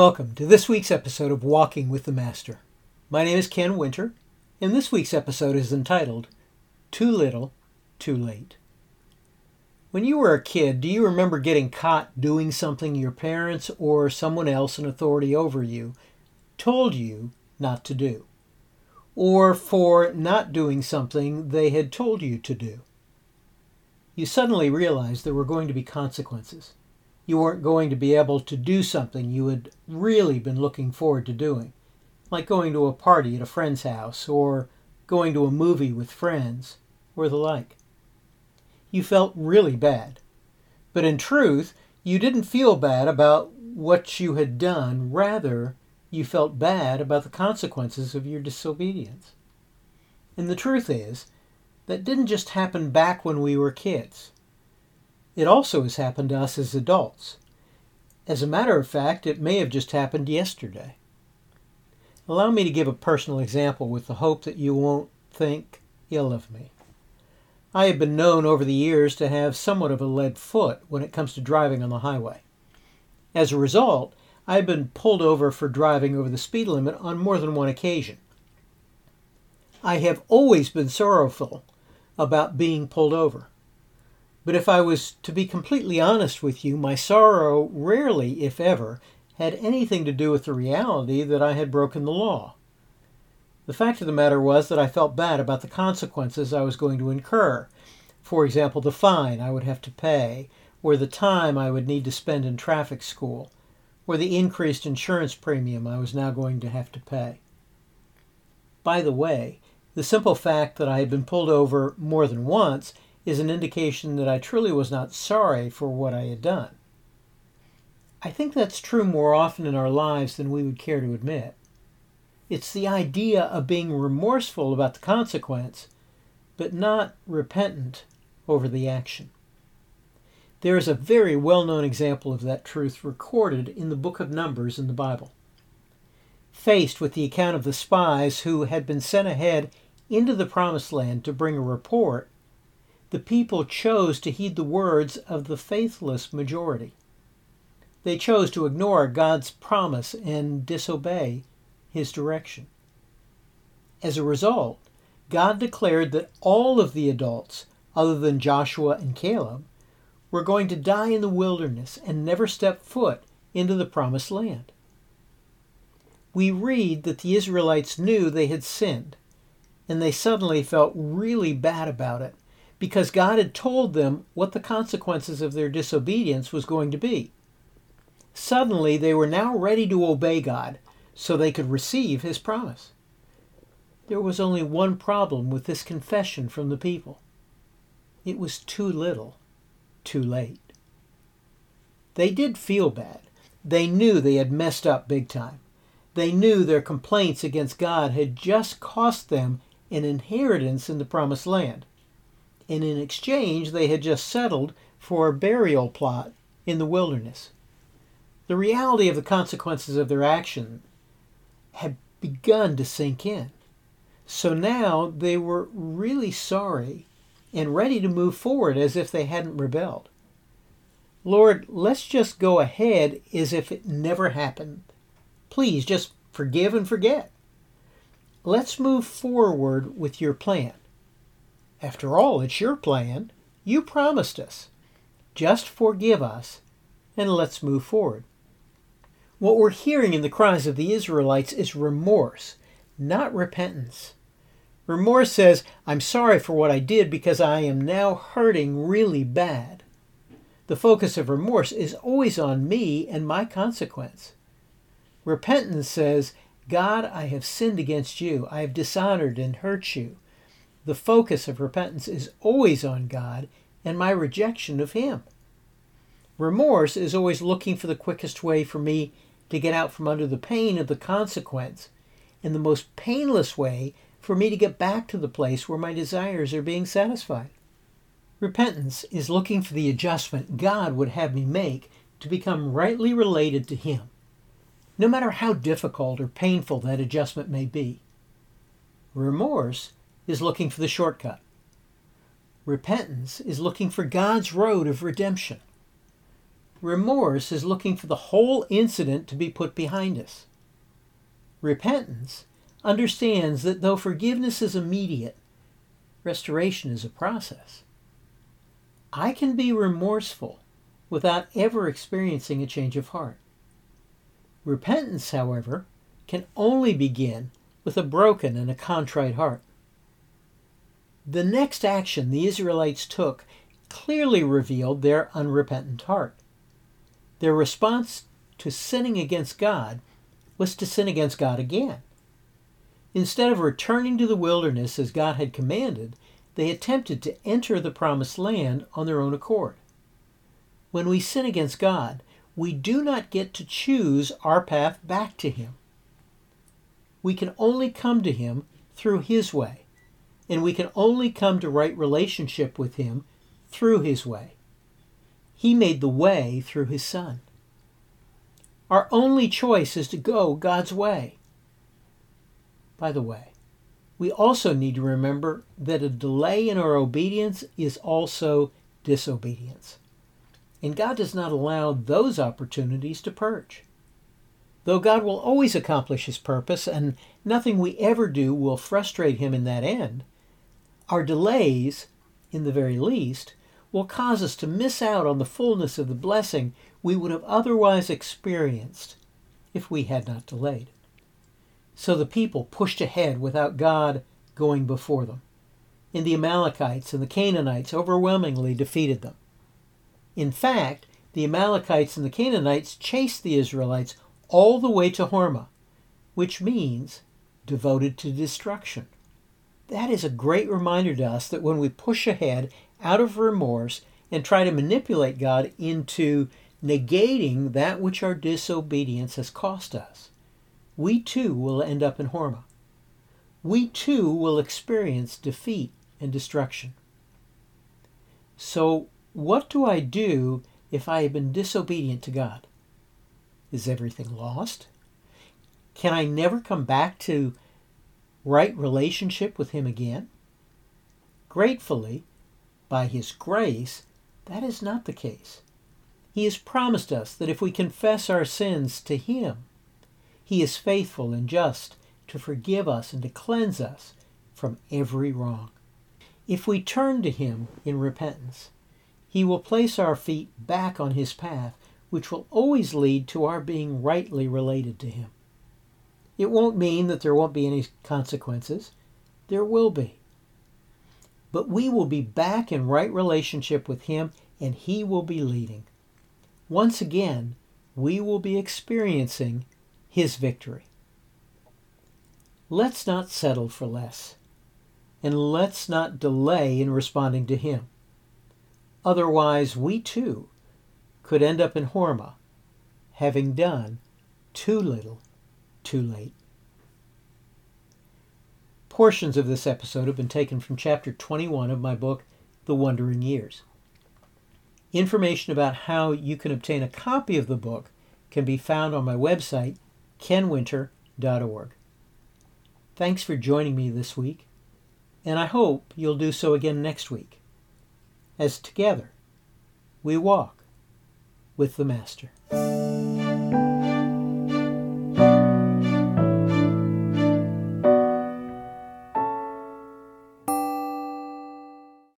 Welcome to this week's episode of Walking with the Master. My name is Ken Winter, and this week's episode is entitled Too Little, Too Late. When you were a kid, do you remember getting caught doing something your parents or someone else in authority over you told you not to do? Or for not doing something they had told you to do? You suddenly realized there were going to be consequences you weren't going to be able to do something you had really been looking forward to doing, like going to a party at a friend's house or going to a movie with friends or the like. You felt really bad. But in truth, you didn't feel bad about what you had done. Rather, you felt bad about the consequences of your disobedience. And the truth is, that didn't just happen back when we were kids. It also has happened to us as adults. As a matter of fact, it may have just happened yesterday. Allow me to give a personal example with the hope that you won't think ill of me. I have been known over the years to have somewhat of a lead foot when it comes to driving on the highway. As a result, I have been pulled over for driving over the speed limit on more than one occasion. I have always been sorrowful about being pulled over. But if I was to be completely honest with you, my sorrow rarely, if ever, had anything to do with the reality that I had broken the law. The fact of the matter was that I felt bad about the consequences I was going to incur. For example, the fine I would have to pay, or the time I would need to spend in traffic school, or the increased insurance premium I was now going to have to pay. By the way, the simple fact that I had been pulled over more than once is an indication that I truly was not sorry for what I had done. I think that's true more often in our lives than we would care to admit. It's the idea of being remorseful about the consequence, but not repentant over the action. There is a very well known example of that truth recorded in the book of Numbers in the Bible. Faced with the account of the spies who had been sent ahead into the Promised Land to bring a report, the people chose to heed the words of the faithless majority. They chose to ignore God's promise and disobey his direction. As a result, God declared that all of the adults, other than Joshua and Caleb, were going to die in the wilderness and never step foot into the promised land. We read that the Israelites knew they had sinned, and they suddenly felt really bad about it because God had told them what the consequences of their disobedience was going to be. Suddenly, they were now ready to obey God so they could receive his promise. There was only one problem with this confession from the people it was too little, too late. They did feel bad. They knew they had messed up big time. They knew their complaints against God had just cost them an inheritance in the promised land and in exchange they had just settled for a burial plot in the wilderness. The reality of the consequences of their action had begun to sink in. So now they were really sorry and ready to move forward as if they hadn't rebelled. Lord, let's just go ahead as if it never happened. Please just forgive and forget. Let's move forward with your plan. After all, it's your plan. You promised us. Just forgive us and let's move forward. What we're hearing in the cries of the Israelites is remorse, not repentance. Remorse says, I'm sorry for what I did because I am now hurting really bad. The focus of remorse is always on me and my consequence. Repentance says, God, I have sinned against you. I have dishonored and hurt you the focus of repentance is always on God and my rejection of Him. Remorse is always looking for the quickest way for me to get out from under the pain of the consequence, and the most painless way for me to get back to the place where my desires are being satisfied. Repentance is looking for the adjustment God would have me make to become rightly related to Him, no matter how difficult or painful that adjustment may be. Remorse is looking for the shortcut. Repentance is looking for God's road of redemption. Remorse is looking for the whole incident to be put behind us. Repentance understands that though forgiveness is immediate, restoration is a process. I can be remorseful without ever experiencing a change of heart. Repentance, however, can only begin with a broken and a contrite heart. The next action the Israelites took clearly revealed their unrepentant heart. Their response to sinning against God was to sin against God again. Instead of returning to the wilderness as God had commanded, they attempted to enter the promised land on their own accord. When we sin against God, we do not get to choose our path back to Him. We can only come to Him through His way, and we can only come to right relationship with Him through His way. He made the way through His Son. Our only choice is to go God's way. By the way, we also need to remember that a delay in our obedience is also disobedience. And God does not allow those opportunities to purge. Though God will always accomplish his purpose, and nothing we ever do will frustrate him in that end, our delays, in the very least, will cause us to miss out on the fullness of the blessing we would have otherwise experienced if we had not delayed. So the people pushed ahead without God going before them. And the Amalekites and the Canaanites overwhelmingly defeated them. In fact, the Amalekites and the Canaanites chased the Israelites all the way to Hormah, which means devoted to destruction. That is a great reminder to us that when we push ahead out of remorse and try to manipulate God into negating that which our disobedience has cost us, we too will end up in Hormah. We too will experience defeat and destruction. So, what do I do if I have been disobedient to God? Is everything lost? Can I never come back to right relationship with Him again? Gratefully, by His grace, that is not the case. He has promised us that if we confess our sins to Him, He is faithful and just to forgive us and to cleanse us from every wrong. If we turn to Him in repentance, He will place our feet back on His path, which will always lead to our being rightly related to Him. It won't mean that there won't be any consequences. There will be but we will be back in right relationship with Him and He will be leading. Once again, we will be experiencing His victory. Let's not settle for less, and let's not delay in responding to Him. Otherwise, we too could end up in Hormah, having done too little, too late. Portions of this episode have been taken from chapter 21 of my book, The Wandering Years. Information about how you can obtain a copy of the book can be found on my website, kenwinter.org. Thanks for joining me this week, and I hope you'll do so again next week, as together we walk with the Master.